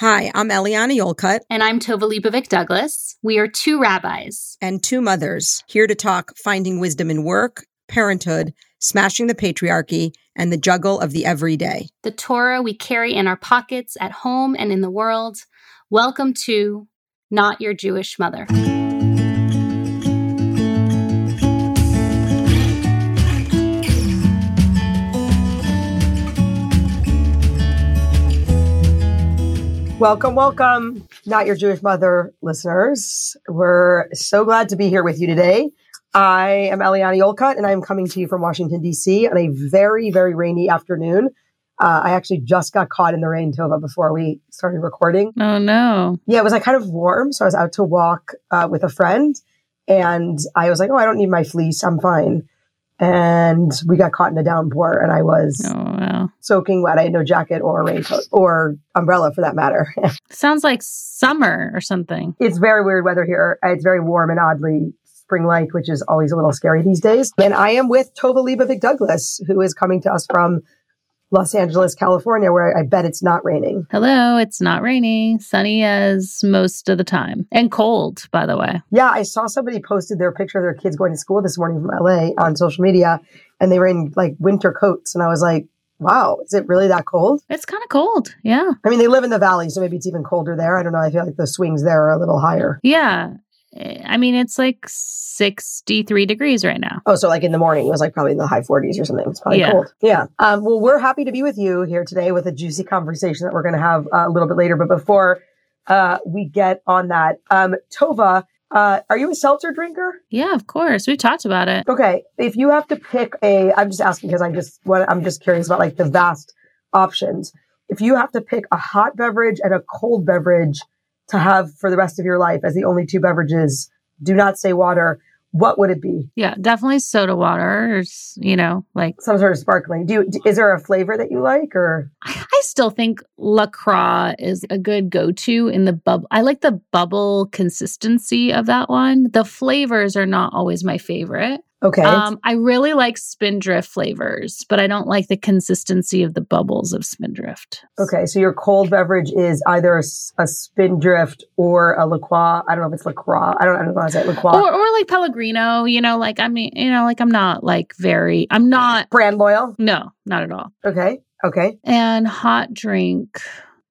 Hi, I'm Eliana Yolcut. And I'm Tova Leibovich Douglas. We are two rabbis. And two mothers here to talk finding wisdom in work, parenthood, smashing the patriarchy, and the juggle of the everyday. The Torah we carry in our pockets at home and in the world. Welcome to Not Your Jewish Mother. Welcome, welcome, not your Jewish mother listeners. We're so glad to be here with you today. I am Eliana Yolcut, and I'm coming to you from Washington, D.C. on a very, very rainy afternoon. Uh, I actually just got caught in the rain, Tova, before we started recording. Oh, no. Yeah, it was like kind of warm. So I was out to walk uh, with a friend, and I was like, oh, I don't need my fleece. I'm fine and we got caught in a downpour and I was oh, wow. soaking wet. I had no jacket or raincoat or umbrella for that matter. Sounds like summer or something. It's very weird weather here. It's very warm and oddly spring-like, which is always a little scary these days. And I am with Tova Leibovich Douglas, who is coming to us from Los Angeles, California, where I bet it's not raining. Hello, it's not raining. Sunny as most of the time and cold, by the way. Yeah, I saw somebody posted their picture of their kids going to school this morning from LA on social media and they were in like winter coats. And I was like, wow, is it really that cold? It's kind of cold. Yeah. I mean, they live in the valley, so maybe it's even colder there. I don't know. I feel like the swings there are a little higher. Yeah. I mean, it's like 63 degrees right now. Oh, so like in the morning, it was like probably in the high 40s or something. It's probably yeah. cold. Yeah. Um, well, we're happy to be with you here today with a juicy conversation that we're going to have uh, a little bit later. But before uh, we get on that, um, Tova, uh, are you a seltzer drinker? Yeah, of course. We've talked about it. Okay. If you have to pick a, I'm just asking because I'm just, what I'm just curious about like the vast options. If you have to pick a hot beverage and a cold beverage, to have for the rest of your life as the only two beverages, do not say water, what would it be? Yeah, definitely soda water, or, you know, like some sort of sparkling. Do, you, is there a flavor that you like, or I, still think LaCroix is a good go-to in the bubble. I like the bubble consistency of that one. The flavors are not always my favorite. Okay. Um, I really like Spindrift flavors, but I don't like the consistency of the bubbles of Spindrift. Okay, so your cold beverage is either a, a Spindrift or a LaCroix. I don't know if it's LaCroix. I don't, I don't know how to say it. LaCroix. Or, or like Pellegrino, you know, like, I mean, you know, like I'm not like very, I'm not. Brand loyal? No, not at all. Okay, okay. And hot drink.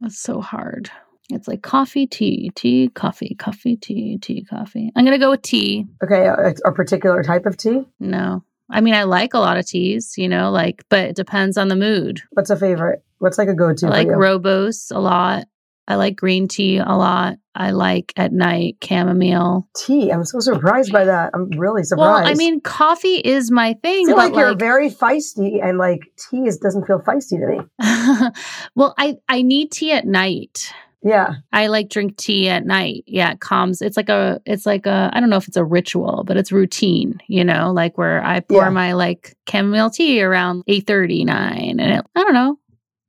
That's so hard. It's like coffee, tea, tea, coffee, coffee, tea, tea, coffee. I'm going to go with tea. Okay. Uh, a, a, particular type of tea? No. I mean, I like a lot of teas, you know, like, but it depends on the mood. What's a favorite? What's like a go to? I like rooibos a lot. I like green tea a lot. I like at night chamomile. Tea. I'm so surprised by that. I'm really surprised. Well, I mean, coffee is my thing. I feel like, like you're very feisty, and like tea is doesn't feel feisty to me. well, I I need tea at night. Yeah. I like drink tea at night. Yeah, it calms. It's like a it's like a I don't know if it's a ritual, but it's routine, you know, like where I pour yeah. my like chamomile tea around 8:39 and it I don't know,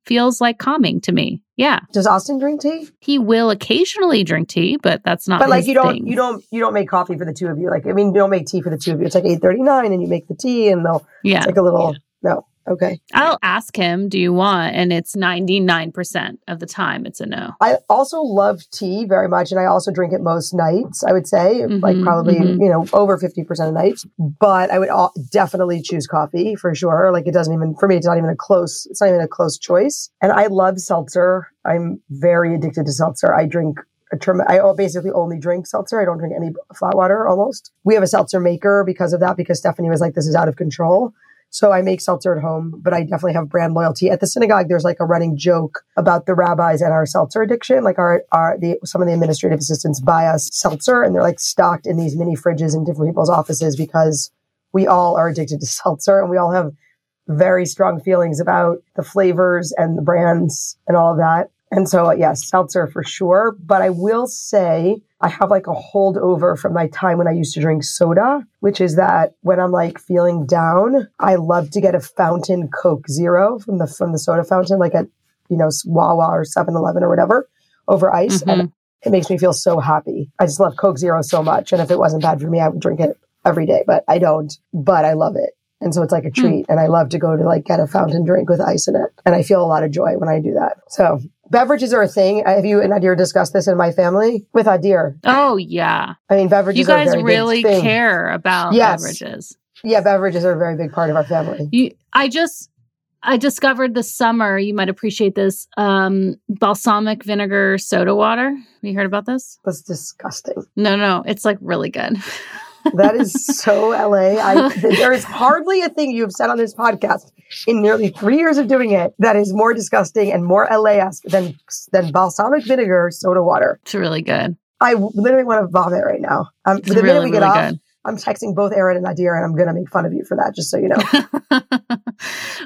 feels like calming to me. Yeah. Does Austin drink tea? He will occasionally drink tea, but that's not But like you don't thing. you don't you don't make coffee for the two of you. Like I mean, you don't make tea for the two of you. It's like 8:39 and you make the tea and they'll yeah. it's like a little yeah. no. Okay. I'll ask him, do you want? And it's 99% of the time it's a no. I also love tea very much. And I also drink it most nights, I would say, mm-hmm, like probably, mm-hmm. you know, over 50% of nights. But I would all, definitely choose coffee for sure. Like it doesn't even, for me, it's not even a close, it's not even a close choice. And I love seltzer. I'm very addicted to seltzer. I drink a term, I basically only drink seltzer. I don't drink any flat water almost. We have a seltzer maker because of that, because Stephanie was like, this is out of control. So I make seltzer at home, but I definitely have brand loyalty. At the synagogue, there's like a running joke about the rabbis and our seltzer addiction. Like our, our the, some of the administrative assistants buy us seltzer and they're like stocked in these mini fridges in different people's offices because we all are addicted to seltzer and we all have very strong feelings about the flavors and the brands and all of that. And so, yes, seltzer for sure. But I will say I have like a holdover from my time when I used to drink soda, which is that when I'm like feeling down, I love to get a fountain Coke Zero from the from the soda fountain, like at you know Wawa or 7-Eleven or whatever, over ice, mm-hmm. and it makes me feel so happy. I just love Coke Zero so much, and if it wasn't bad for me, I would drink it every day. But I don't. But I love it. And so it's like a hmm. treat. Mm. And I love to go to like get a fountain drink with ice in it. And I feel a lot of joy when I do that. So beverages are a thing. Have you and Adir discussed this in my family with Adir? Oh yeah. I mean, beverages. You guys really care about yes. beverages. Yeah, beverages are a very big part of our family. You, I just I discovered this summer, you might appreciate this, um, balsamic vinegar soda water. Have you heard about this? That's disgusting. No, no, it's like really good. that is so LA. I, there is hardly a thing you've said on this podcast in nearly three years of doing it that is more disgusting and more LA-esque than than balsamic vinegar soda water. It's really good. I literally want to vomit right now. Um, the really, minute we get really off, good. I'm texting both Erin and Nadir, and I'm going to make fun of you for that, just so you know.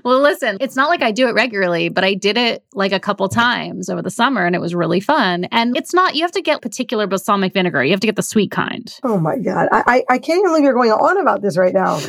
well, listen, it's not like I do it regularly, but I did it like a couple times over the summer, and it was really fun. And it's not, you have to get particular balsamic vinegar. You have to get the sweet kind. Oh my God. I, I, I can't even believe you're going on about this right now.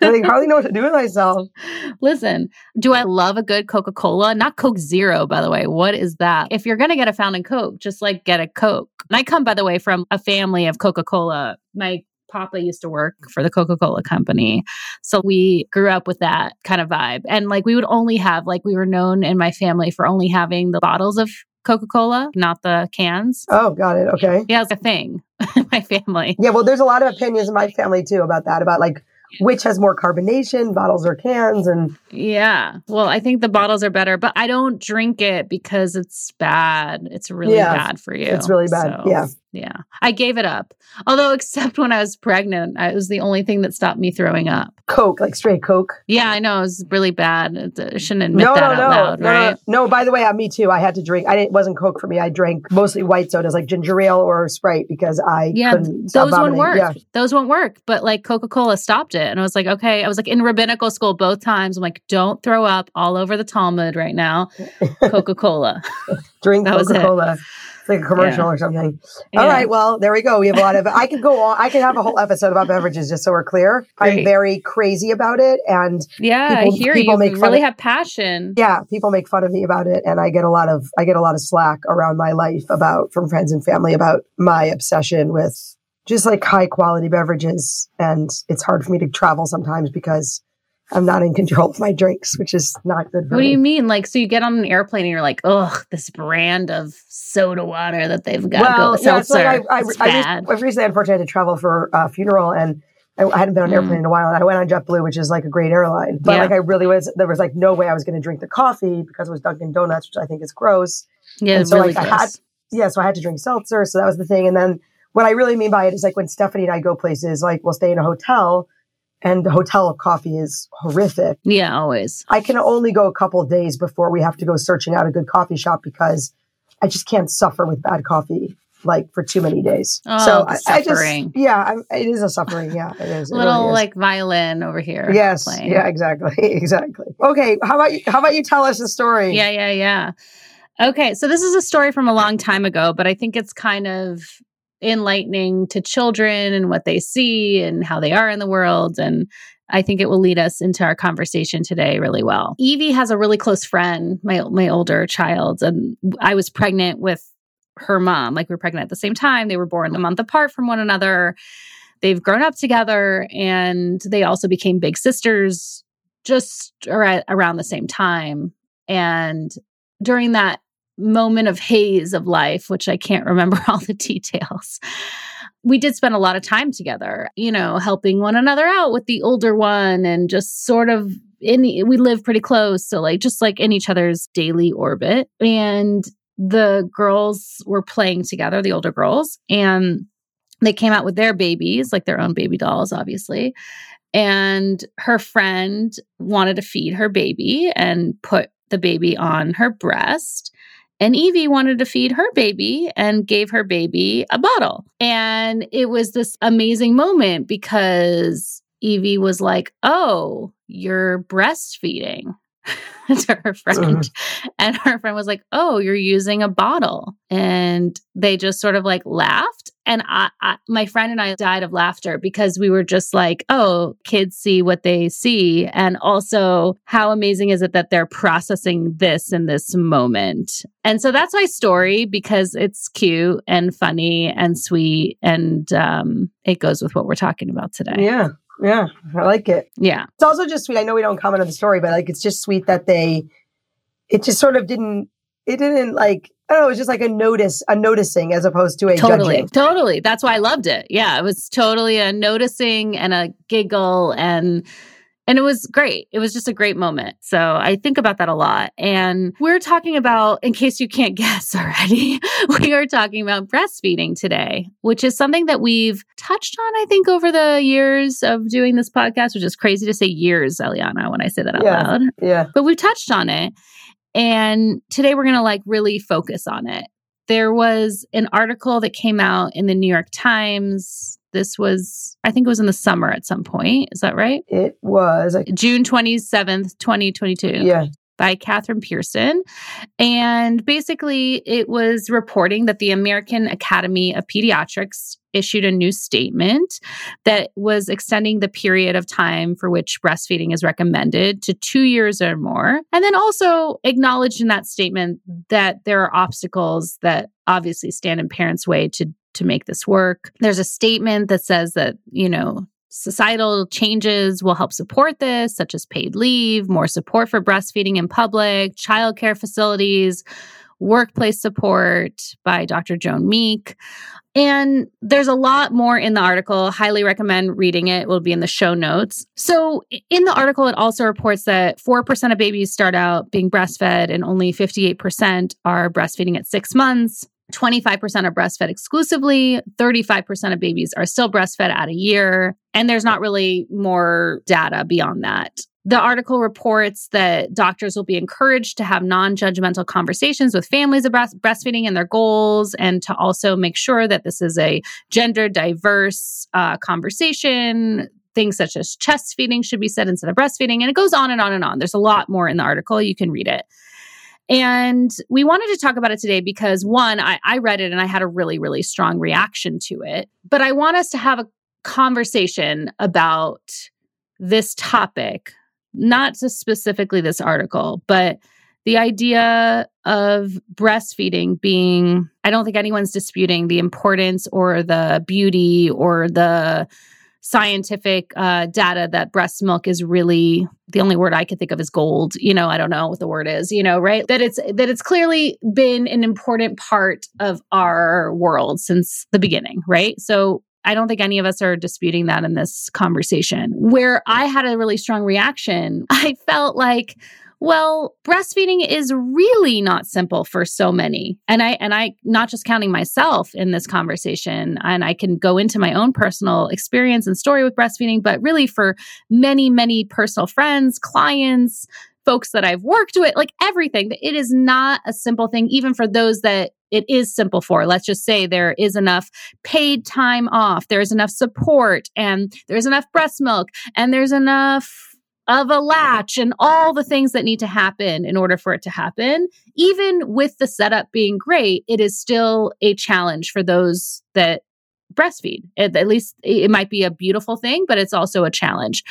I hardly know what to do with myself. Listen, do I love a good Coca Cola? Not Coke Zero, by the way. What is that? If you're going to get a fountain Coke, just like get a Coke. And I come, by the way, from a family of Coca Cola. My Papa used to work for the Coca Cola company. So we grew up with that kind of vibe. And like we would only have, like, we were known in my family for only having the bottles of Coca Cola, not the cans. Oh, got it. Okay. Yeah, it's a thing in my family. Yeah, well, there's a lot of opinions in my family too about that, about like which has more carbonation, bottles or cans. And yeah, well, I think the bottles are better, but I don't drink it because it's bad. It's really yeah, bad for you. It's really bad. So. Yeah. Yeah. I gave it up. Although, except when I was pregnant, it was the only thing that stopped me throwing up. Coke, like straight Coke. Yeah, I know. It was really bad. I shouldn't admit no, that no, out no, loud, no, right? No, no, by the way, uh, me too. I had to drink. I didn't, it wasn't Coke for me. I drank mostly white sodas like ginger ale or Sprite because I yeah, couldn't those won't work. Yeah. Those won't work. But like Coca Cola stopped it. And I was like, okay. I was like in rabbinical school both times. I'm like, don't throw up all over the Talmud right now. Coca Cola. drink Coca Cola like a commercial yeah. or something. Yeah. All right. Well, there we go. We have a lot of, I could go on. I could have a whole episode about beverages just so we're clear. Great. I'm very crazy about it. And yeah, people, I hear people you make really of, have passion. Yeah. People make fun of me about it. And I get a lot of, I get a lot of slack around my life about from friends and family about my obsession with just like high quality beverages. And it's hard for me to travel sometimes because I'm not in control of my drinks, which is not good What me. What do you mean? Like, so you get on an airplane and you're like, ugh, this brand of soda water that they've got. Well, go, yeah, so like I, I, I, I, recently, unfortunately, had to travel for a funeral and I, hadn't been on an airplane mm. in a while. And I went on JetBlue, which is like a great airline. But yeah. like, I really was, there was like no way I was going to drink the coffee because it was Dunkin' Donuts, which I think is gross. Yeah, and so really like, I had, yeah, so I had to drink seltzer. So that was the thing. And then what I really mean by it is like when Stephanie and I go places, like we'll stay in a hotel and the hotel coffee is horrific. Yeah, always. I can only go a couple days before we have to go searching out a good coffee shop because I just can't suffer with bad coffee like for too many days. Oh, so I, I, just yeah, I'm, it is a suffering. Yeah, it is. It Little really is. like violin over here. Yes. Playing. Yeah. Exactly. Exactly. Okay. How about you? How about you tell us a story? Yeah. Yeah. Yeah. Okay. So this is a story from a long time ago, but I think it's kind of enlightening to children and what they see and how they are in the world. And I think it will lead us into our conversation today really well. Evie has a really close friend, my my older child, and I was pregnant with her mom. Like we were pregnant at the same time. They were born a month apart from one another. They've grown up together and they also became big sisters just around the same time. And during that moment of haze of life, which I can't remember all the details. We did spend a lot of time together, you know, helping one another out with the older one and just sort of in we live pretty close, so like just like in each other's daily orbit. And the girls were playing together, the older girls, and they came out with their babies, like their own baby dolls, obviously. And her friend wanted to feed her baby and put the baby on her breast. And Evie wanted to feed her baby and gave her baby a bottle. And it was this amazing moment because Evie was like, Oh, you're breastfeeding. to her friend. Uh-huh. And her friend was like, Oh, you're using a bottle. And they just sort of like laughed. And I, I, my friend and I died of laughter because we were just like, Oh, kids see what they see. And also, how amazing is it that they're processing this in this moment? And so that's my story because it's cute and funny and sweet. And um, it goes with what we're talking about today. Yeah. Yeah, I like it. Yeah. It's also just sweet. I know we don't comment on the story, but like it's just sweet that they it just sort of didn't it didn't like I don't know, it was just like a notice, a noticing as opposed to a totally, judging. totally. That's why I loved it. Yeah, it was totally a noticing and a giggle and and it was great. It was just a great moment. So I think about that a lot. And we're talking about, in case you can't guess already, we are talking about breastfeeding today, which is something that we've touched on, I think, over the years of doing this podcast, which is crazy to say years, Eliana, when I say that out Yeah. loud. Yeah. But we've touched on it. And today we're going to like really focus on it. There was an article that came out in the New York Times. This was, I think it was in the summer at some point. Is that right? It was June 27th, 2022 yeah. by Catherine Pearson. And basically, it was reporting that the American Academy of Pediatrics issued a new statement that was extending the period of time for which breastfeeding is recommended to two years or more. And then also acknowledged in that statement that there are obstacles that obviously stand in parents' way to. To make this work. There's a statement that says that, you know, Societal changes will help support this, such as paid leave, more support for breastfeeding in public, childcare facilities, workplace support by Dr. Joan Meek. And there's a lot more in the article. Highly recommend reading it. It will be in the show notes. So, in the article, it also reports that 4% of babies start out being breastfed and only 58% are breastfeeding at six months. 25% are breastfed exclusively. 35% of babies are still breastfed at a year. And there's not really more data beyond that. The article reports that doctors will be encouraged to have non judgmental conversations with families about breastfeeding and their goals, and to also make sure that this is a gender diverse uh, conversation. Things such as chest feeding should be said instead of breastfeeding. And it goes on and on and on. There's a lot more in the article. You can read it. And we wanted to talk about it today because one, I, I read it and I had a really, really strong reaction to it. But I want us to have a conversation about this topic, not just specifically this article, but the idea of breastfeeding being, I don't think anyone's disputing the importance or the beauty or the scientific uh, data that breast milk is really the only word I could think of is gold. You know, I don't know what the word is. You know, right? That it's that it's clearly been an important part of our world since the beginning, right? So I don't think any of us are disputing that in this conversation. Where I had a really strong reaction, I felt like well, breastfeeding is really not simple for so many. And I and I not just counting myself in this conversation and I can go into my own personal experience and story with breastfeeding, but really for many many personal friends, clients, folks that I've worked with, like everything. It is not a simple thing even for those that it is simple for. Let's just say there is enough paid time off, there's enough support and there's enough breast milk and there's enough of a latch and all the things that need to happen in order for it to happen. Even with the setup being great, it is still a challenge for those that breastfeed. At, at least it might be a beautiful thing, but it's also a challenge.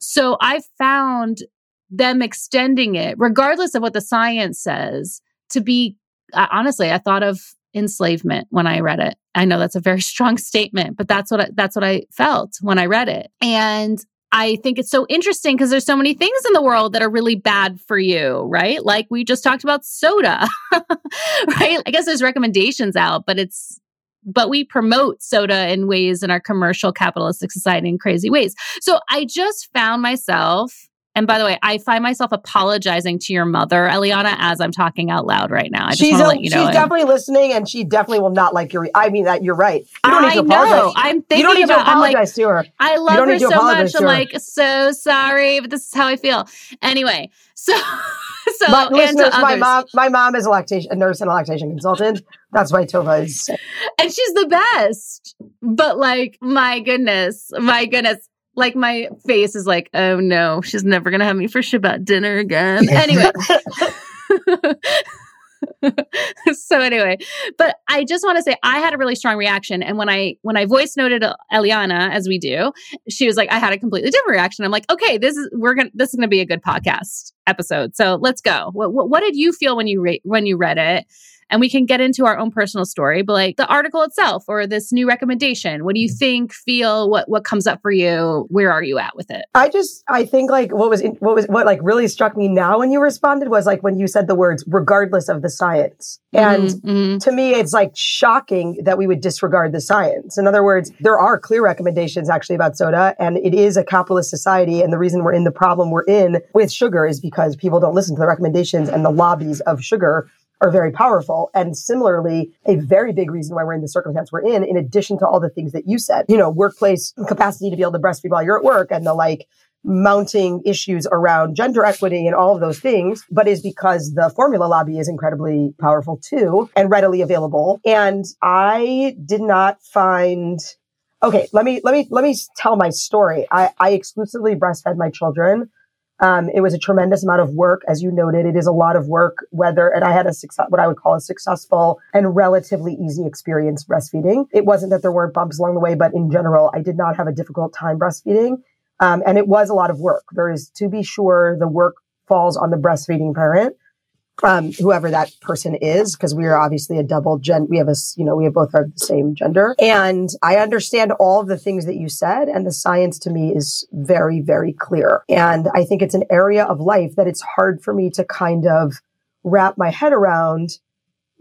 So I found them extending it, regardless of what the science says, to be uh, honestly, I thought of enslavement when I read it. I know that's a very strong statement, but that's what I, that's what I felt when I read it. And I think it's so interesting because there's so many things in the world that are really bad for you, right? Like we just talked about soda, right? I guess there's recommendations out, but it's but we promote soda in ways in our commercial capitalistic society in crazy ways. So I just found myself and by the way, I find myself apologizing to your mother, Eliana, as I'm talking out loud right now. I just she's want to a- let you know. she's definitely listening, and she definitely will not like your. Re- I mean that you're right. You don't I need to know. I'm you thinking don't need to about. I'm like, to her. I love her so much. I'm like, so sorry, but this is how I feel. Anyway, so so but listeners, my mom, my mom is a lactation a nurse and a lactation consultant. That's why Tova is. and she's the best. But like, my goodness, my goodness. Like my face is like, oh no, she's never gonna have me for Shabbat dinner again. Anyway. so anyway, but I just want to say I had a really strong reaction, and when I when I voice noted Eliana as we do, she was like, I had a completely different reaction. I'm like, okay, this is we're gonna this is gonna be a good podcast episode. So let's go. What what, what did you feel when you re- when you read it? And we can get into our own personal story, but like the article itself or this new recommendation, what do you think, feel, what what comes up for you? Where are you at with it? I just I think like what was what was what like really struck me now when you responded was like when you said the words regardless of the science. And mm-hmm, mm-hmm. to me it's like shocking that we would disregard the science. In other words, there are clear recommendations actually about soda and it is a capitalist society and the reason we're in the problem we're in with sugar is because people don't listen to the recommendations and the lobbies of sugar are very powerful. And similarly, a very big reason why we're in the circumstance we're in, in addition to all the things that you said, you know, workplace capacity to be able to breastfeed while you're at work and the like mounting issues around gender equity and all of those things, but is because the formula lobby is incredibly powerful too and readily available. And I did not find okay, let me let me let me tell my story. I, I exclusively breastfed my children um, it was a tremendous amount of work, as you noted. It is a lot of work. Whether and I had a success, what I would call a successful and relatively easy experience breastfeeding. It wasn't that there weren't bumps along the way, but in general, I did not have a difficult time breastfeeding, um, and it was a lot of work. There is, to be sure, the work falls on the breastfeeding parent um, whoever that person is, because we are obviously a double gen. We have a, you know, we have both are the same gender. And I understand all the things that you said. And the science to me is very, very clear. And I think it's an area of life that it's hard for me to kind of wrap my head around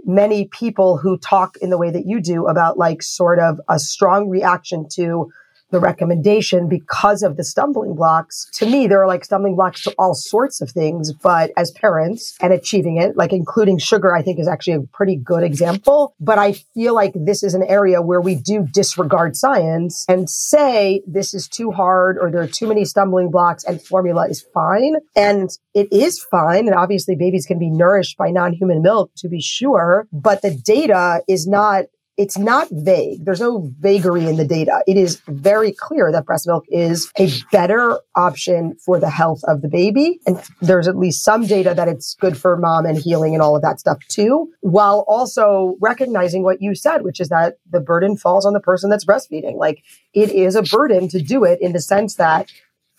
many people who talk in the way that you do about like sort of a strong reaction to the recommendation because of the stumbling blocks. To me, there are like stumbling blocks to all sorts of things, but as parents and achieving it, like including sugar, I think is actually a pretty good example. But I feel like this is an area where we do disregard science and say this is too hard or there are too many stumbling blocks and formula is fine. And it is fine. And obviously babies can be nourished by non-human milk to be sure, but the data is not it's not vague. There's no vagary in the data. It is very clear that breast milk is a better option for the health of the baby. And there's at least some data that it's good for mom and healing and all of that stuff too, while also recognizing what you said, which is that the burden falls on the person that's breastfeeding. Like it is a burden to do it in the sense that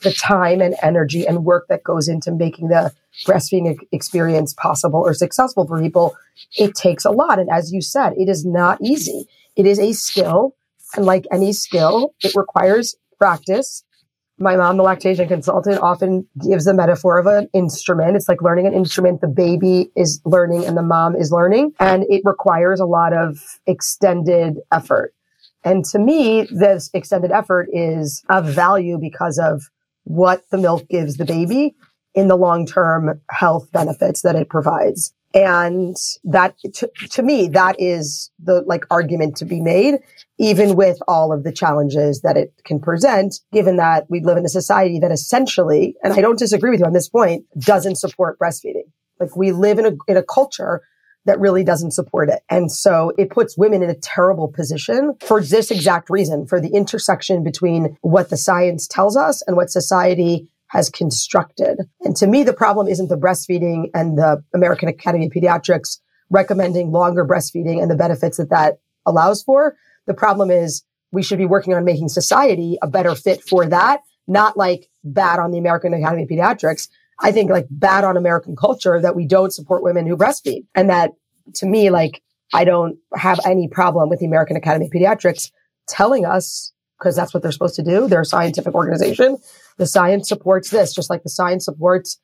the time and energy and work that goes into making the breastfeeding experience possible or successful for people, it takes a lot. And as you said, it is not easy. It is a skill. And like any skill, it requires practice. My mom, the lactation consultant, often gives the metaphor of an instrument. It's like learning an instrument. The baby is learning and the mom is learning. And it requires a lot of extended effort. And to me, this extended effort is of value because of what the milk gives the baby in the long term health benefits that it provides. And that to, to, me, that is the like argument to be made, even with all of the challenges that it can present, given that we live in a society that essentially, and I don't disagree with you on this point, doesn't support breastfeeding. Like we live in a, in a culture that really doesn't support it. And so it puts women in a terrible position for this exact reason, for the intersection between what the science tells us and what society has constructed. And to me, the problem isn't the breastfeeding and the American Academy of Pediatrics recommending longer breastfeeding and the benefits that that allows for. The problem is we should be working on making society a better fit for that, not like bad on the American Academy of Pediatrics, I think like bad on American culture that we don't support women who breastfeed. And that to me, like, I don't have any problem with the American Academy of Pediatrics telling us, because that's what they're supposed to do. They're a scientific organization. The science supports this, just like the science supports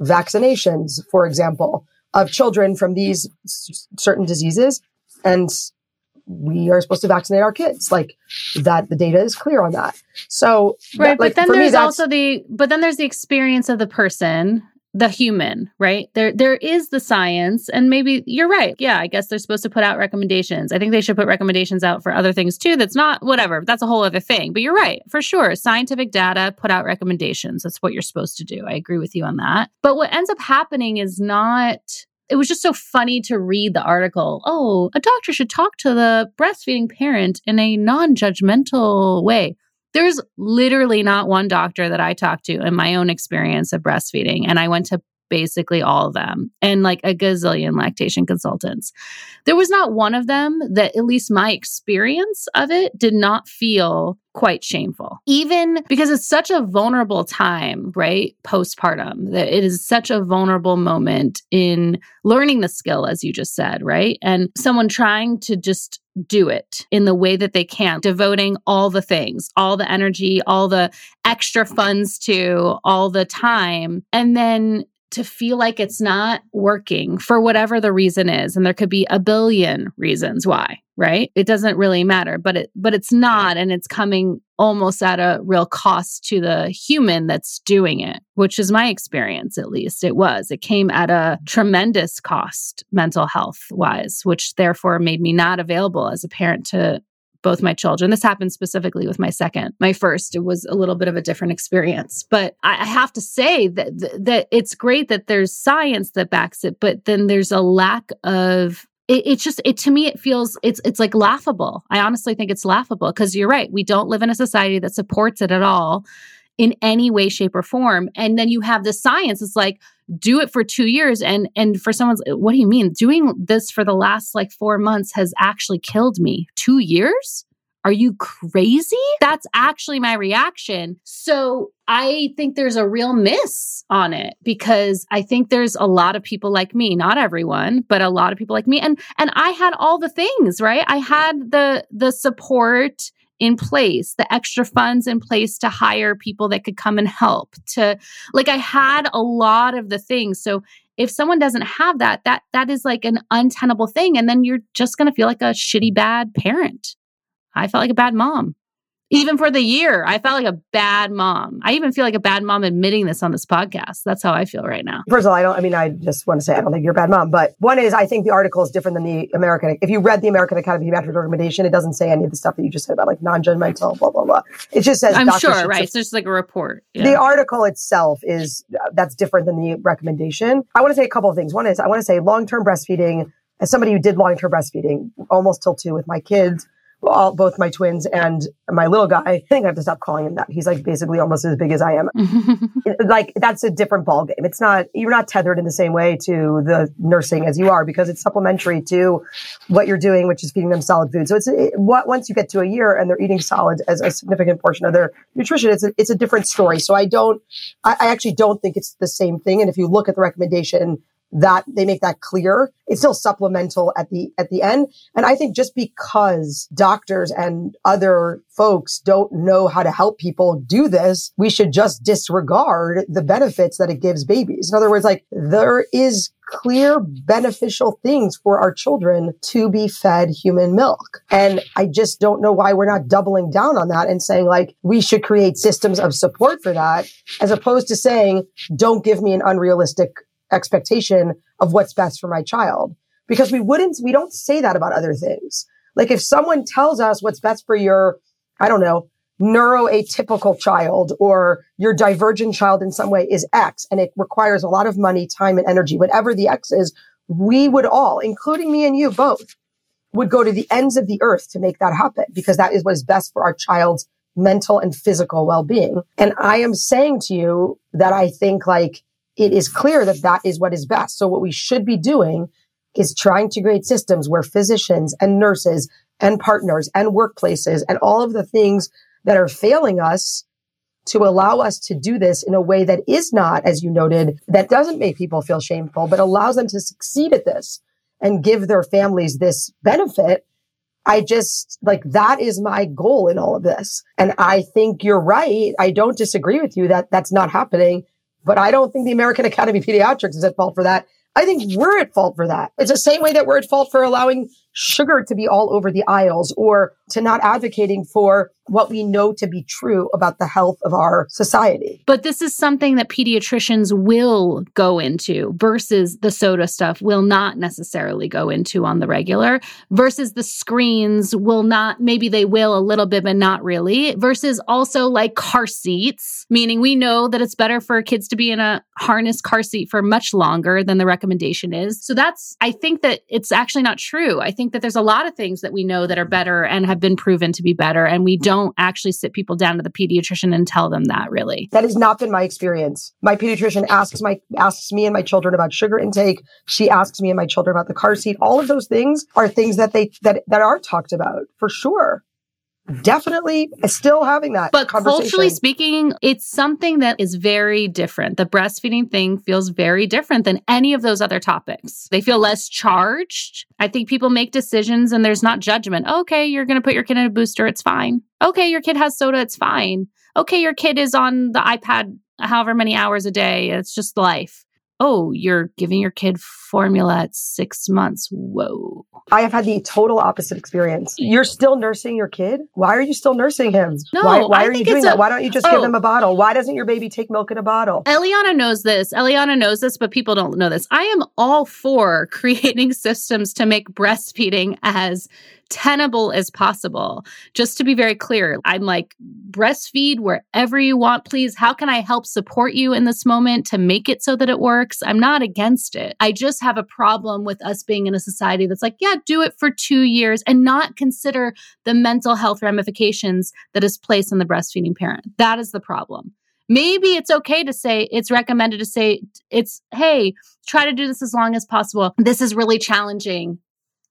vaccinations, for example, of children from these certain diseases. And we are supposed to vaccinate our kids. Like that, the data is clear on that. So, right. That, like, but then there's me, also the, but then there's the experience of the person, the human, right? There, there is the science, and maybe you're right. Yeah, I guess they're supposed to put out recommendations. I think they should put recommendations out for other things too. That's not whatever. That's a whole other thing. But you're right, for sure. Scientific data put out recommendations. That's what you're supposed to do. I agree with you on that. But what ends up happening is not it was just so funny to read the article. Oh, a doctor should talk to the breastfeeding parent in a non judgmental way. There's literally not one doctor that I talked to in my own experience of breastfeeding. And I went to basically all of them, and like a gazillion lactation consultants. There was not one of them that, at least my experience of it, did not feel quite shameful. Even because it's such a vulnerable time, right? Postpartum, that it is such a vulnerable moment in learning the skill, as you just said, right? And someone trying to just do it in the way that they can, devoting all the things, all the energy, all the extra funds to all the time. And then to feel like it's not working for whatever the reason is and there could be a billion reasons why right? It doesn't really matter but it but it's not and it's coming almost at a real cost to the human that's doing it which is my experience at least. It was. It came at a tremendous cost mental health wise which therefore made me not available as a parent to both my children. This happened specifically with my second. My first, it was a little bit of a different experience. But I have to say that that it's great that there's science that backs it, but then there's a lack of it, it's just it to me it feels it's it's like laughable. I honestly think it's laughable because you're right. We don't live in a society that supports it at all in any way shape or form and then you have the science it's like do it for 2 years and and for someone's what do you mean doing this for the last like 4 months has actually killed me 2 years are you crazy? That's actually my reaction. So I think there's a real miss on it because I think there's a lot of people like me, not everyone, but a lot of people like me. And and I had all the things, right? I had the the support in place, the extra funds in place to hire people that could come and help to like I had a lot of the things. So if someone doesn't have that, that that is like an untenable thing and then you're just going to feel like a shitty bad parent. I felt like a bad mom even for the year, I felt like a bad mom. I even feel like a bad mom admitting this on this podcast. That's how I feel right now. First of all, I don't, I mean, I just want to say I don't think you're a bad mom, but one is I think the article is different than the American. If you read the American Academy of Pediatric recommendation, it doesn't say any of the stuff that you just said about like non judgmental, blah, blah, blah. It just says, I'm sure, right? It's just like a report. Yeah. The article itself is, uh, that's different than the recommendation. I want to say a couple of things. One is I want to say long term breastfeeding, as somebody who did long term breastfeeding almost till two with my kids, all, both my twins and my little guy. I think I have to stop calling him that. He's like basically almost as big as I am. like that's a different ball game. It's not you're not tethered in the same way to the nursing as you are because it's supplementary to what you're doing, which is feeding them solid food. So it's it, what once you get to a year and they're eating solid as a significant portion of their nutrition, it's a, it's a different story. So I don't, I, I actually don't think it's the same thing. And if you look at the recommendation that they make that clear. It's still supplemental at the at the end. And I think just because doctors and other folks don't know how to help people do this, we should just disregard the benefits that it gives babies. In other words, like there is clear beneficial things for our children to be fed human milk. And I just don't know why we're not doubling down on that and saying like we should create systems of support for that as opposed to saying don't give me an unrealistic expectation of what's best for my child. Because we wouldn't, we don't say that about other things. Like if someone tells us what's best for your, I don't know, neuroatypical child or your divergent child in some way is X and it requires a lot of money, time and energy, whatever the X is, we would all, including me and you both, would go to the ends of the earth to make that happen because that is what is best for our child's mental and physical well-being. And I am saying to you that I think like it is clear that that is what is best. So what we should be doing is trying to create systems where physicians and nurses and partners and workplaces and all of the things that are failing us to allow us to do this in a way that is not, as you noted, that doesn't make people feel shameful, but allows them to succeed at this and give their families this benefit. I just like that is my goal in all of this. And I think you're right. I don't disagree with you that that's not happening. But I don't think the American Academy of Pediatrics is at fault for that. I think we're at fault for that. It's the same way that we're at fault for allowing sugar to be all over the aisles or to not advocating for what we know to be true about the health of our society. But this is something that pediatricians will go into versus the soda stuff will not necessarily go into on the regular versus the screens will not, maybe they will a little bit, but not really versus also like car seats, meaning we know that it's better for kids to be in a harness car seat for much longer than the recommendation is. So that's, I think that it's actually not true. I think that there's a lot of things that we know that are better and have been proven to be better. And we don't actually sit people down to the pediatrician and tell them that really. That has not been my experience. My pediatrician asks my asks me and my children about sugar intake. She asks me and my children about the car seat. All of those things are things that they that that are talked about for sure definitely still having that. But culturally speaking, it's something that is very different. The breastfeeding thing feels very different than any of those other topics. They feel less charged. I think people make decisions and there's not judgment. Okay, you're going to put your kid in a booster, it's fine. Okay, your kid has soda, it's fine. Okay, your kid is on the iPad however many hours a day, it's just life oh, you're giving your kid formula at six months. Whoa. I have had the total opposite experience. You're still nursing your kid? Why are you still nursing him? No, why, why are you doing that? Why don't you just oh, give him a bottle? Why doesn't your baby take milk in a bottle? Eliana knows this. Eliana knows this, but people don't know this. I am all for creating systems to make breastfeeding as tenable as possible. Just to be very clear, I'm like, breastfeed wherever you want, please. How can I help support you in this moment to make it so that it works? I'm not against it. I just have a problem with us being in a society that's like, yeah, do it for two years and not consider the mental health ramifications that is placed on the breastfeeding parent. That is the problem maybe it's okay to say it's recommended to say it's hey try to do this as long as possible this is really challenging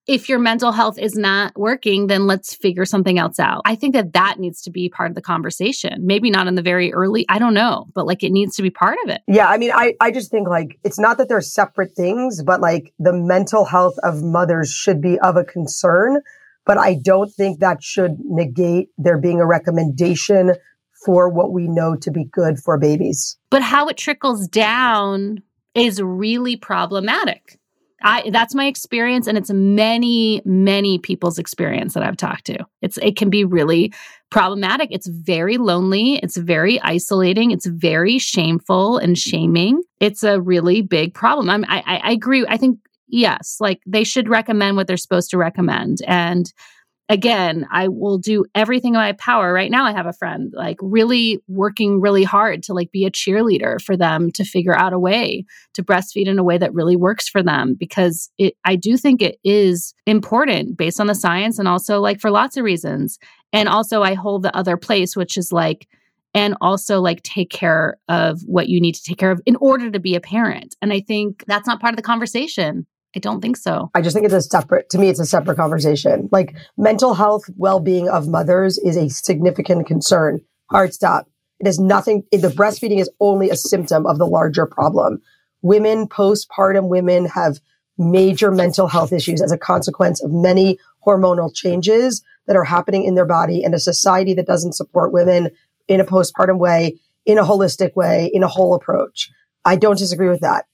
if your mental health is not working, then let's figure something else out. I think that that needs to be part of the conversation. Maybe not in the very early, I don't know, but like it needs to be part of it. Yeah. I mean, I, I just think like it's not that they're separate things, but like the mental health of mothers should be of a concern. But I don't think that should negate there being a recommendation for what we know to be good for babies. But how it trickles down is really problematic I that's my experience and it's many many people's experience that I've talked to. It's it can be really problematic. It's very lonely, it's very isolating, it's very shameful and shaming. It's a really big problem. I'm, I I agree. I think yes, like they should recommend what they're supposed to recommend and again, I will do everything in my power. Right now, I have a friend like really working really hard to like be a cheerleader for them to figure out a way to breastfeed in a way that really works for them because it, I do think it is important based on the science and also like for lots of reasons. And also, I hold the other place, which is like, and also like take care of what you need to take care of in order to be a parent. And I think that's not part of the conversation. I don't think so. I just think it's a separate, to me, it's a separate conversation. Like mental health well being of mothers is a significant concern. Hard stop. It has nothing, the breastfeeding is only a symptom of the larger problem. Women, postpartum women have major mental health issues as a consequence of many hormonal changes that are happening in their body and a society that doesn't support women in a postpartum way, in a holistic way, in a whole approach. I don't disagree with that.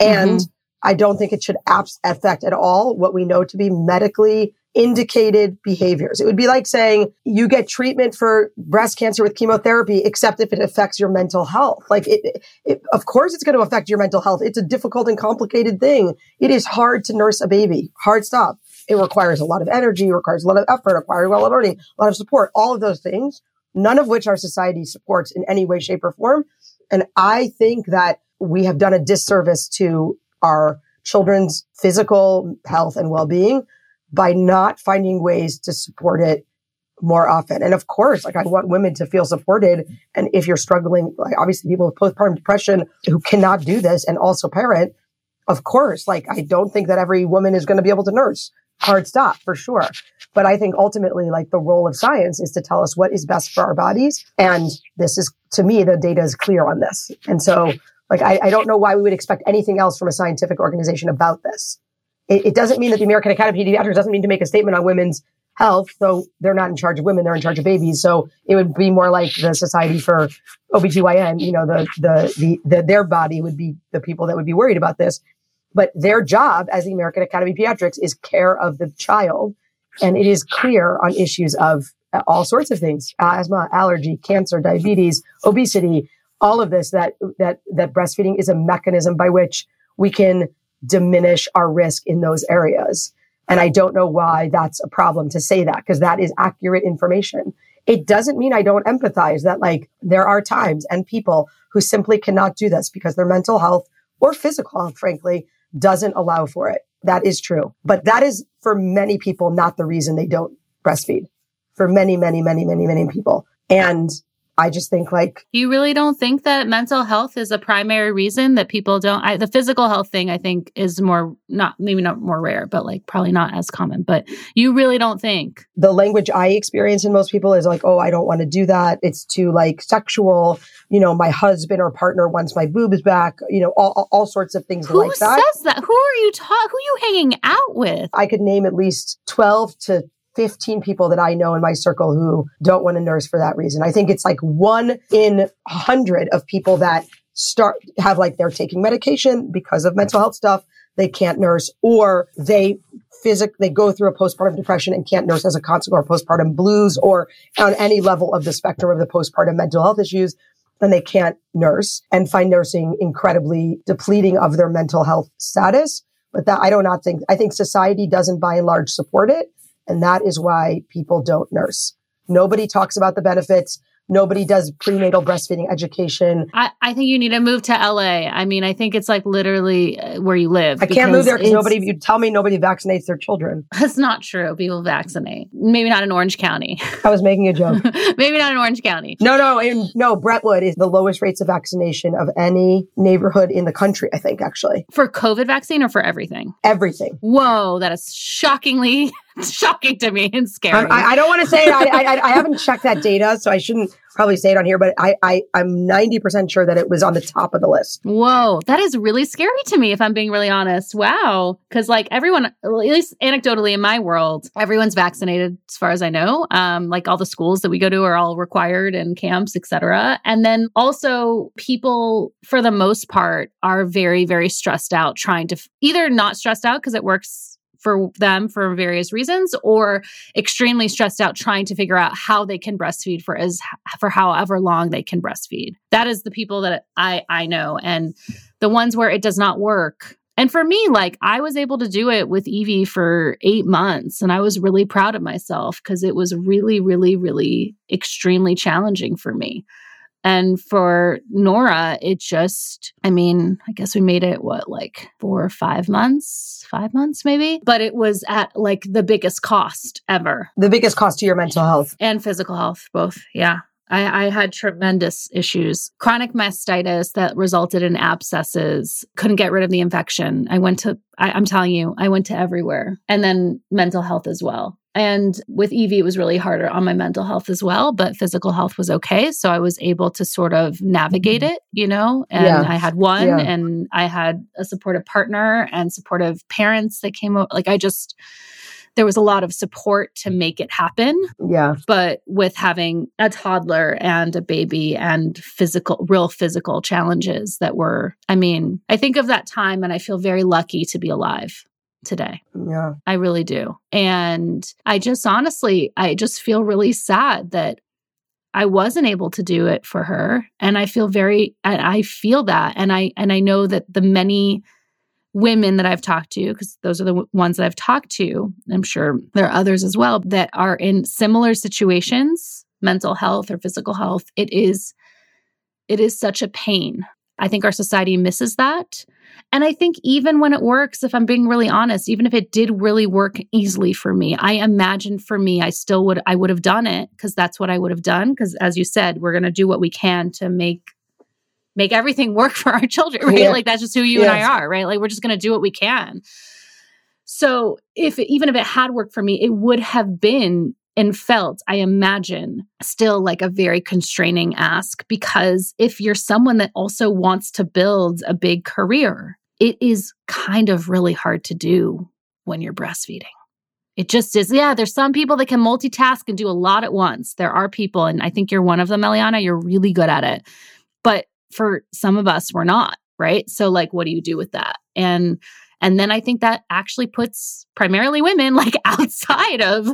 And mm-hmm I don't think it should affect at all what we know to be medically indicated behaviors. It would be like saying you get treatment for breast cancer with chemotherapy, except if it affects your mental health. Like it, it, of course it's going to affect your mental health. It's a difficult and complicated thing. It is hard to nurse a baby. Hard stop. It requires a lot of energy, requires a lot of effort, requires a lot of learning, a lot of support, all of those things, none of which our society supports in any way, shape or form. And I think that we have done a disservice to our children's physical health and well-being by not finding ways to support it more often. And of course, like I want women to feel supported. And if you're struggling, like obviously people with postpartum depression who cannot do this and also parent, of course, like I don't think that every woman is going to be able to nurse. Hard stop for sure. But I think ultimately, like the role of science is to tell us what is best for our bodies. And this is, to me, the data is clear on this. And so like, I, I don't know why we would expect anything else from a scientific organization about this. It, it doesn't mean that the American Academy of Pediatrics doesn't mean to make a statement on women's health, though they're not in charge of women, they're in charge of babies. So it would be more like the Society for OBGYN, you know, the, the, the, the, their body would be the people that would be worried about this. But their job as the American Academy of Pediatrics is care of the child. And it is clear on issues of uh, all sorts of things, asthma, allergy, cancer, diabetes, obesity, all of this that that that breastfeeding is a mechanism by which we can diminish our risk in those areas. And I don't know why that's a problem to say that because that is accurate information. It doesn't mean I don't empathize that like there are times and people who simply cannot do this because their mental health or physical health, frankly, doesn't allow for it. That is true. But that is for many people not the reason they don't breastfeed. For many, many, many, many, many people. And I just think like you really don't think that mental health is a primary reason that people don't. I, the physical health thing, I think, is more not maybe not more rare, but like probably not as common. But you really don't think the language I experience in most people is like, oh, I don't want to do that. It's too like sexual. You know, my husband or partner wants my boobs back. You know, all, all sorts of things Who like that. Who says that? Who are you talking? Who are you hanging out with? I could name at least twelve to 15 people that I know in my circle who don't want to nurse for that reason. I think it's like one in a hundred of people that start have like they're taking medication because of mental health stuff. They can't nurse or they physic they go through a postpartum depression and can't nurse as a consequence or postpartum blues or on any level of the spectrum of the postpartum mental health issues then they can't nurse and find nursing incredibly depleting of their mental health status but that I do not think I think society doesn't by and large support it and that is why people don't nurse. Nobody talks about the benefits. Nobody does prenatal breastfeeding education. I, I think you need to move to LA. I mean, I think it's like literally uh, where you live. I can't move there because nobody, you tell me nobody vaccinates their children. That's not true. People vaccinate. Maybe not in Orange County. I was making a joke. Maybe not in Orange County. No, no, in, no. Brentwood is the lowest rates of vaccination of any neighborhood in the country, I think, actually. For COVID vaccine or for everything? Everything. Whoa, that is shockingly shocking to me and scary. I, I don't want to say I, I, I haven't checked that data, so I shouldn't probably say it on here, but I, I I'm 90% sure that it was on the top of the list. Whoa, that is really scary to me if I'm being really honest. Wow. Cuz like everyone at least anecdotally in my world, everyone's vaccinated as far as I know. Um like all the schools that we go to are all required and camps, etc. And then also people for the most part are very very stressed out trying to f- either not stressed out because it works for them for various reasons or extremely stressed out trying to figure out how they can breastfeed for as for however long they can breastfeed. That is the people that I I know and the ones where it does not work and for me, like I was able to do it with Evie for eight months, and I was really proud of myself because it was really, really, really extremely challenging for me. And for Nora, it just, I mean, I guess we made it what, like four or five months, five months maybe, but it was at like the biggest cost ever. The biggest cost to your mental health and physical health, both. Yeah. I, I, had tremendous issues. Chronic mastitis that resulted in abscesses, couldn't get rid of the infection. I went to, I, I'm telling you, I went to everywhere. And then mental health as well. And with Evie, it was really harder on my mental health as well, but physical health was okay. So I was able to sort of navigate mm-hmm. it, you know, and yeah. I had one yeah. and I had a supportive partner and supportive parents that came over. Like I just, there was a lot of support to make it happen. Yeah. But with having a toddler and a baby and physical, real physical challenges that were, I mean, I think of that time and I feel very lucky to be alive today. Yeah. I really do. And I just honestly, I just feel really sad that I wasn't able to do it for her. And I feel very, and I feel that. And I, and I know that the many women that I've talked to, because those are the w- ones that I've talked to, I'm sure there are others as well that are in similar situations, mental health or physical health. It is, it is such a pain. I think our society misses that. And I think even when it works, if I'm being really honest, even if it did really work easily for me, I imagine for me, I still would, I would have done it because that's what I would have done. Because as you said, we're going to do what we can to make make everything work for our children, right? Yeah. Like that's just who you yes. and I are, right? Like we're just going to do what we can. So if even if it had worked for me, it would have been and felt, I imagine, still like a very constraining ask because if you're someone that also wants to build a big career, it is kind of really hard to do when you're breastfeeding. It just is. Yeah, there's some people that can multitask and do a lot at once. There are people, and I think you're one of them, Eliana. You're really good at it. But for some of us, we're not, right? So, like, what do you do with that? And and then I think that actually puts primarily women like outside of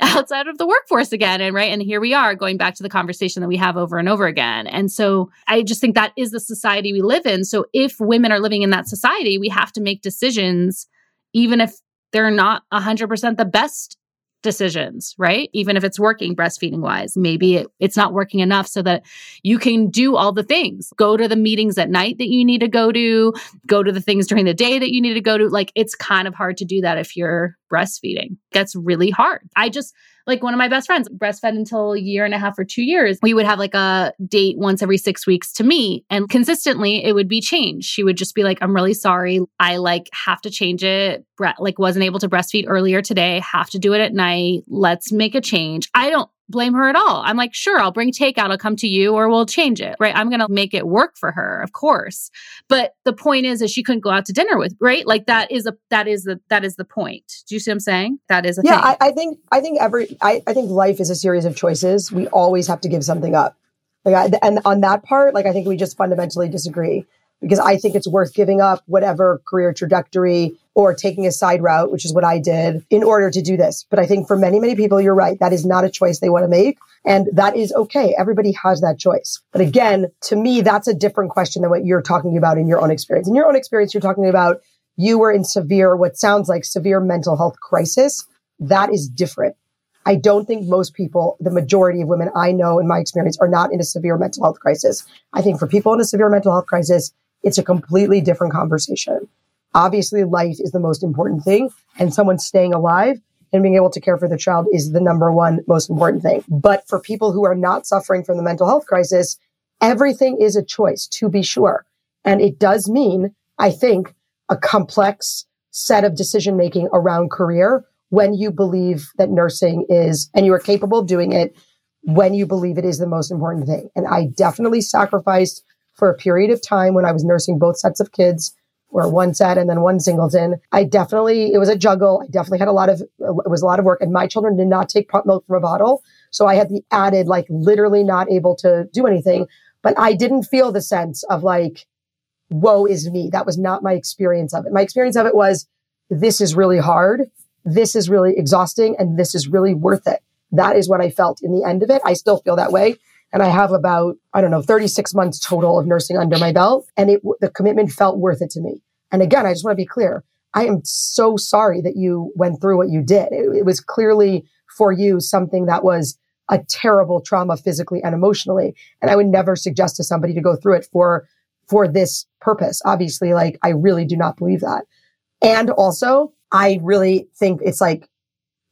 outside of the workforce again. And right. And here we are going back to the conversation that we have over and over again. And so I just think that is the society we live in. So if women are living in that society, we have to make decisions, even if they're not 100% the best decisions, right? Even if it's working breastfeeding wise, maybe it, it's not working enough so that you can do all the things. Go to the meetings at night that you need to go to, go to the things during the day that you need to go to. Like it's kind of hard to do that if you're breastfeeding. That's really hard. I just like one of my best friends breastfed until a year and a half or two years. We would have like a date once every six weeks to meet and consistently it would be changed. She would just be like, I'm really sorry. I like have to change it. Bre- like wasn't able to breastfeed earlier today. Have to do it at night. Let's make a change. I don't blame her at all. I'm like, sure, I'll bring takeout. I'll come to you or we'll change it. Right. I'm going to make it work for her, of course. But the point is, is she couldn't go out to dinner with, right? Like that is a, that is the, that is the point. Do you see what I'm saying? That is a yeah, thing. I, I think, I think every, I, I think life is a series of choices. We always have to give something up. Like I, and on that part, like I think we just fundamentally disagree because I think it's worth giving up whatever career trajectory or taking a side route, which is what I did in order to do this. But I think for many, many people, you're right. That is not a choice they want to make. And that is okay. Everybody has that choice. But again, to me, that's a different question than what you're talking about in your own experience. In your own experience, you're talking about you were in severe, what sounds like severe mental health crisis. That is different. I don't think most people, the majority of women I know in my experience, are not in a severe mental health crisis. I think for people in a severe mental health crisis, it's a completely different conversation. Obviously, life is the most important thing, and someone staying alive and being able to care for the child is the number one most important thing. But for people who are not suffering from the mental health crisis, everything is a choice, to be sure. And it does mean, I think, a complex set of decision making around career when you believe that nursing is, and you are capable of doing it when you believe it is the most important thing. And I definitely sacrificed for a period of time when I was nursing both sets of kids or one set and then one singleton. I definitely, it was a juggle. I definitely had a lot of, it was a lot of work and my children did not take milk from a bottle. So I had the added, like literally not able to do anything, but I didn't feel the sense of like, woe is me. That was not my experience of it. My experience of it was, this is really hard. This is really exhausting and this is really worth it. That is what I felt in the end of it. I still feel that way. And I have about, I don't know, 36 months total of nursing under my belt. And it, the commitment felt worth it to me. And again, I just want to be clear. I am so sorry that you went through what you did. It, it was clearly for you something that was a terrible trauma physically and emotionally. And I would never suggest to somebody to go through it for, for this purpose. Obviously, like I really do not believe that. And also I really think it's like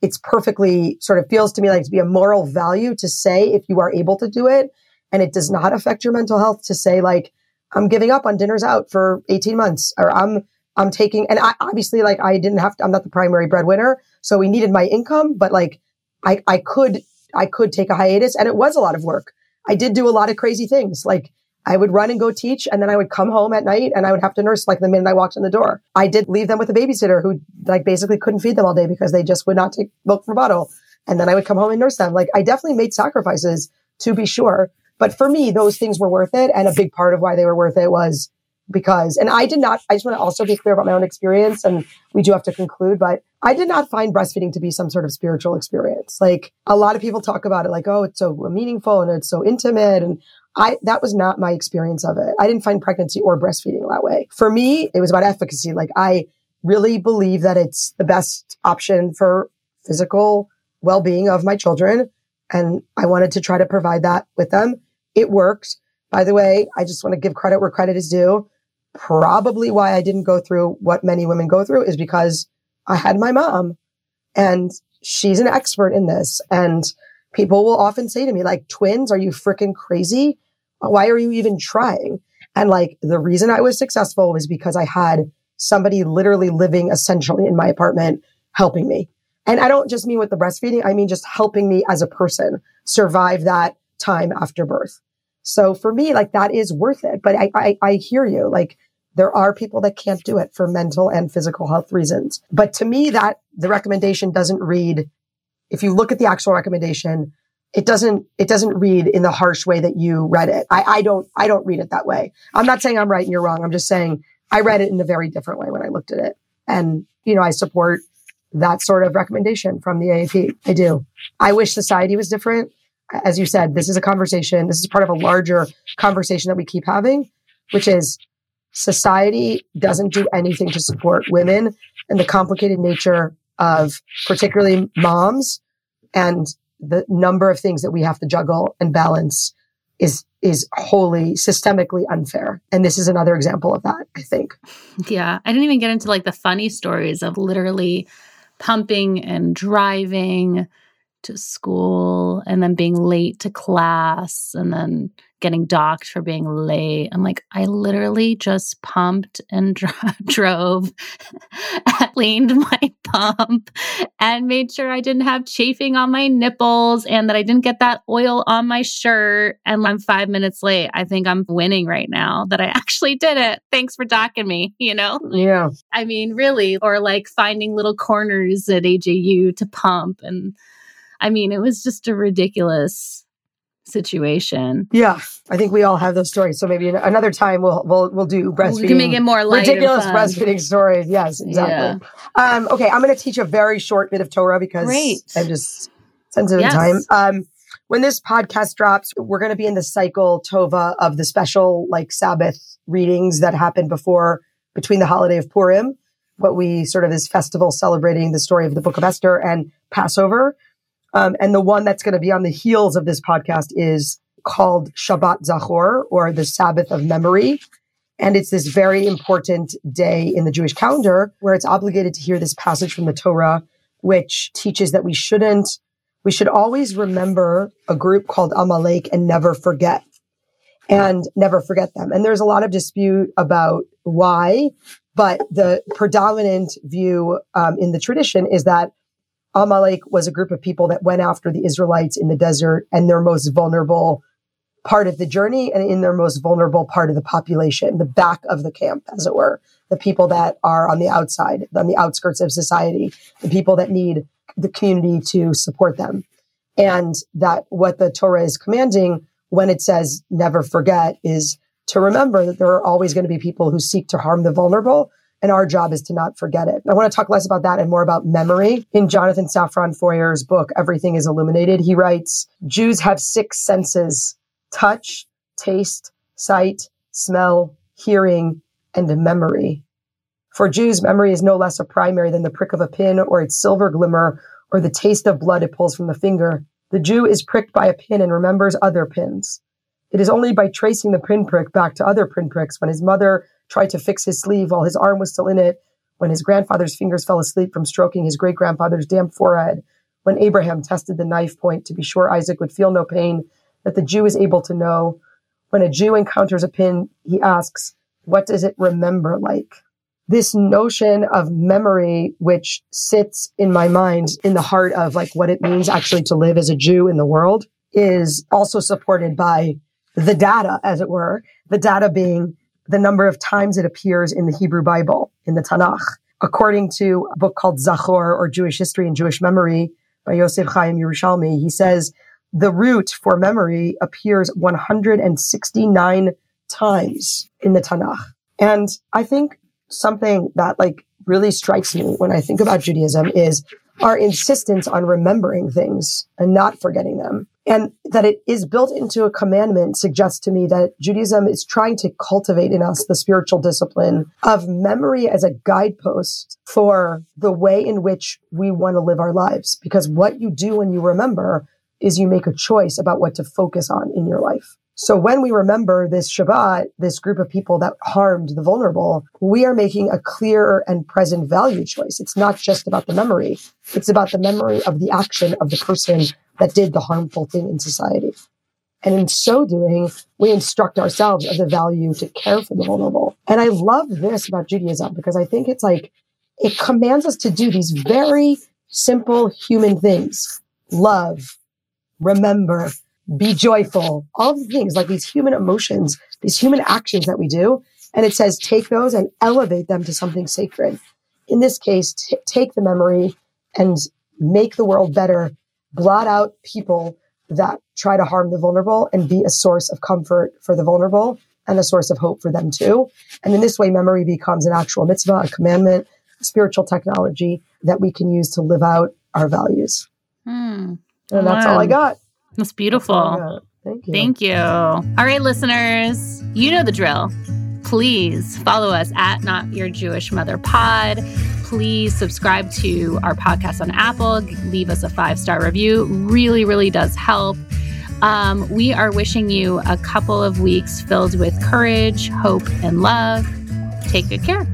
it's perfectly sort of feels to me like to be a moral value to say if you are able to do it and it does not affect your mental health to say like I'm giving up on dinners out for 18 months or I'm I'm taking and I obviously like I didn't have to I'm not the primary breadwinner so we needed my income but like I I could I could take a hiatus and it was a lot of work. I did do a lot of crazy things like I would run and go teach and then I would come home at night and I would have to nurse like the minute I walked in the door. I did leave them with a babysitter who like basically couldn't feed them all day because they just would not take milk from a bottle. And then I would come home and nurse them. Like I definitely made sacrifices to be sure. But for me, those things were worth it. And a big part of why they were worth it was because, and I did not, I just want to also be clear about my own experience and we do have to conclude, but I did not find breastfeeding to be some sort of spiritual experience. Like a lot of people talk about it like, oh, it's so meaningful and it's so intimate. And I, that was not my experience of it. I didn't find pregnancy or breastfeeding that way. For me, it was about efficacy. Like I really believe that it's the best option for physical well-being of my children. And I wanted to try to provide that with them. It worked. By the way, I just want to give credit where credit is due. Probably why I didn't go through what many women go through is because I had my mom and she's an expert in this. And people will often say to me, like, twins, are you freaking crazy? Why are you even trying? And like the reason I was successful was because I had somebody literally living essentially in my apartment helping me. And I don't just mean with the breastfeeding, I mean just helping me as a person survive that time after birth. So for me, like that is worth it. But I, I, I hear you. Like there are people that can't do it for mental and physical health reasons. But to me, that the recommendation doesn't read, if you look at the actual recommendation, it doesn't it doesn't read in the harsh way that you read it. I, I don't I don't read it that way. I'm not saying I'm right and you're wrong. I'm just saying I read it in a very different way when I looked at it. And, you know, I support that sort of recommendation from the AAP. I do. I wish society was different. As you said, this is a conversation. This is part of a larger conversation that we keep having, which is society doesn't do anything to support women and the complicated nature of particularly moms and the number of things that we have to juggle and balance is is wholly systemically unfair. And this is another example of that, I think. Yeah. I didn't even get into like the funny stories of literally pumping and driving to school and then being late to class and then getting docked for being late. I'm like, I literally just pumped and dro- drove, cleaned my pump, and made sure I didn't have chafing on my nipples and that I didn't get that oil on my shirt. And I'm five minutes late. I think I'm winning right now that I actually did it. Thanks for docking me, you know? Yeah. I mean, really, or like finding little corners at AJU to pump. And I mean, it was just a ridiculous situation. Yeah, I think we all have those stories. So maybe another time we'll we'll we'll do breastfeeding. We can make it more ridiculous breastfeeding stories. Yes, exactly. Yeah. Um, okay, I'm going to teach a very short bit of Torah because Great. I'm just sensitive yes. time. Um, when this podcast drops, we're going to be in the cycle Tova of the special like Sabbath readings that happen before between the holiday of Purim, what we sort of is festival celebrating the story of the Book of Esther and Passover. Um, and the one that's going to be on the heels of this podcast is called Shabbat Zachor or the Sabbath of Memory. And it's this very important day in the Jewish calendar where it's obligated to hear this passage from the Torah, which teaches that we shouldn't, we should always remember a group called Amalek and never forget and never forget them. And there's a lot of dispute about why, but the predominant view um, in the tradition is that Amalek was a group of people that went after the Israelites in the desert and their most vulnerable part of the journey and in their most vulnerable part of the population, the back of the camp, as it were, the people that are on the outside, on the outskirts of society, the people that need the community to support them. And that what the Torah is commanding when it says never forget is to remember that there are always going to be people who seek to harm the vulnerable and our job is to not forget it. I want to talk less about that and more about memory. In Jonathan Safran Foer's book, Everything is Illuminated, he writes Jews have six senses touch, taste, sight, smell, hearing, and memory. For Jews, memory is no less a primary than the prick of a pin or its silver glimmer or the taste of blood it pulls from the finger. The Jew is pricked by a pin and remembers other pins. It is only by tracing the pinprick back to other pinpricks when his mother tried to fix his sleeve while his arm was still in it, when his grandfather's fingers fell asleep from stroking his great grandfather's damp forehead, when Abraham tested the knife point to be sure Isaac would feel no pain, that the Jew is able to know. When a Jew encounters a pin, he asks, What does it remember like? This notion of memory, which sits in my mind in the heart of like what it means actually to live as a Jew in the world, is also supported by the data, as it were, the data being the number of times it appears in the Hebrew Bible, in the Tanakh. According to a book called Zachor or Jewish History and Jewish Memory by Yosef Chaim Yerushalmi, he says the root for memory appears 169 times in the Tanakh. And I think something that like really strikes me when I think about Judaism is our insistence on remembering things and not forgetting them. And that it is built into a commandment suggests to me that Judaism is trying to cultivate in us the spiritual discipline of memory as a guidepost for the way in which we want to live our lives. Because what you do when you remember is you make a choice about what to focus on in your life. So when we remember this Shabbat, this group of people that harmed the vulnerable, we are making a clear and present value choice. It's not just about the memory. It's about the memory of the action of the person that did the harmful thing in society. And in so doing, we instruct ourselves of the value to care for the vulnerable. And I love this about Judaism because I think it's like, it commands us to do these very simple human things. Love, remember, be joyful, all the things like these human emotions, these human actions that we do. And it says, take those and elevate them to something sacred. In this case, t- take the memory and make the world better, blot out people that try to harm the vulnerable and be a source of comfort for the vulnerable and a source of hope for them too. And in this way, memory becomes an actual mitzvah, a commandment, a spiritual technology that we can use to live out our values. Hmm. And that's wow. all I got. That's beautiful. Thank you. Thank you. All right, listeners, you know the drill. Please follow us at Not Your Jewish Mother Pod. please subscribe to our podcast on Apple, leave us a five star review. Really, really does help. Um, we are wishing you a couple of weeks filled with courage, hope, and love. Take good care.